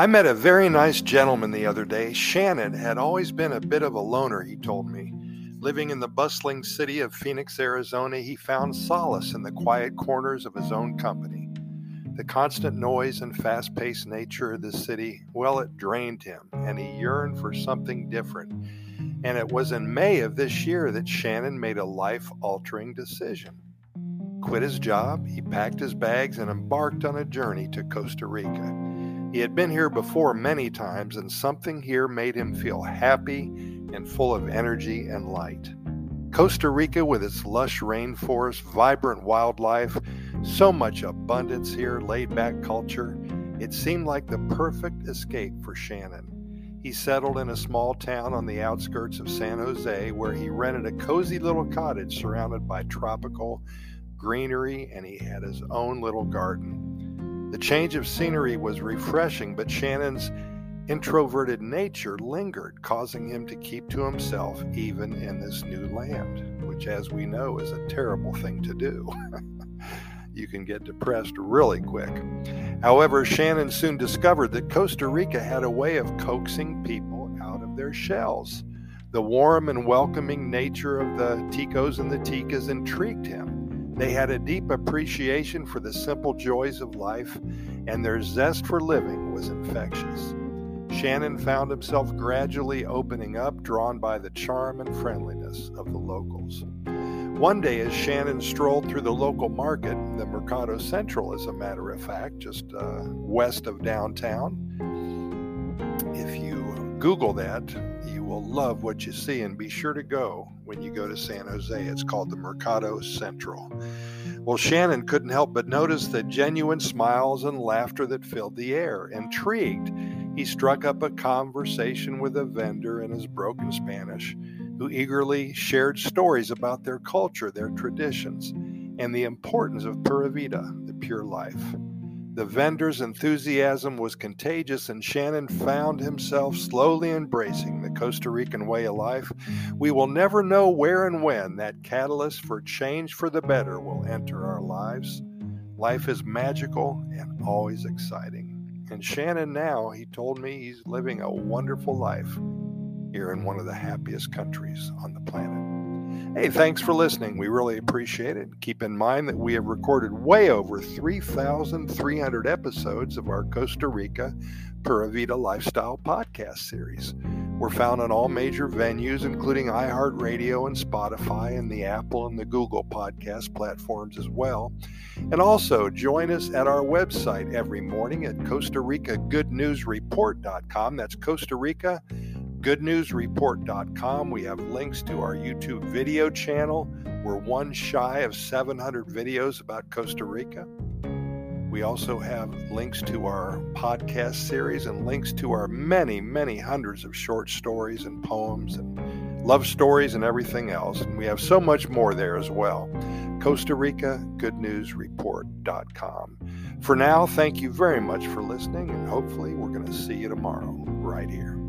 I met a very nice gentleman the other day. Shannon had always been a bit of a loner, he told me. Living in the bustling city of Phoenix, Arizona, he found solace in the quiet corners of his own company. The constant noise and fast paced nature of the city, well, it drained him, and he yearned for something different. And it was in May of this year that Shannon made a life altering decision. Quit his job, he packed his bags, and embarked on a journey to Costa Rica. He had been here before many times, and something here made him feel happy and full of energy and light. Costa Rica, with its lush rainforest, vibrant wildlife, so much abundance here, laid back culture, it seemed like the perfect escape for Shannon. He settled in a small town on the outskirts of San Jose where he rented a cozy little cottage surrounded by tropical greenery and he had his own little garden. The change of scenery was refreshing, but Shannon's introverted nature lingered, causing him to keep to himself even in this new land, which, as we know, is a terrible thing to do. you can get depressed really quick. However, Shannon soon discovered that Costa Rica had a way of coaxing people out of their shells. The warm and welcoming nature of the Ticos and the Ticas intrigued him. They had a deep appreciation for the simple joys of life, and their zest for living was infectious. Shannon found himself gradually opening up, drawn by the charm and friendliness of the locals. One day, as Shannon strolled through the local market, the Mercado Central, as a matter of fact, just uh, west of downtown, if you Google that, will love what you see and be sure to go when you go to San Jose. It's called the Mercado Central. Well, Shannon couldn't help but notice the genuine smiles and laughter that filled the air. Intrigued, he struck up a conversation with a vendor in his broken Spanish who eagerly shared stories about their culture, their traditions, and the importance of Pura Vida, the pure life. The vendor's enthusiasm was contagious, and Shannon found himself slowly embracing the Costa Rican way of life. We will never know where and when that catalyst for change for the better will enter our lives. Life is magical and always exciting. And Shannon now, he told me he's living a wonderful life here in one of the happiest countries on the planet. Hey, thanks for listening. We really appreciate it. Keep in mind that we have recorded way over 3,300 episodes of our Costa Rica Pura Vida Lifestyle podcast series. We're found on all major venues, including iHeartRadio and Spotify and the Apple and the Google podcast platforms as well. And also join us at our website every morning at Costa Rica Good News Report.com. That's Costa Rica goodnewsreport.com. We have links to our YouTube video channel. We're one shy of 700 videos about Costa Rica. We also have links to our podcast series and links to our many, many hundreds of short stories and poems and love stories and everything else. And we have so much more there as well. Costa Rica Report.com. For now, thank you very much for listening, and hopefully, we're going to see you tomorrow right here.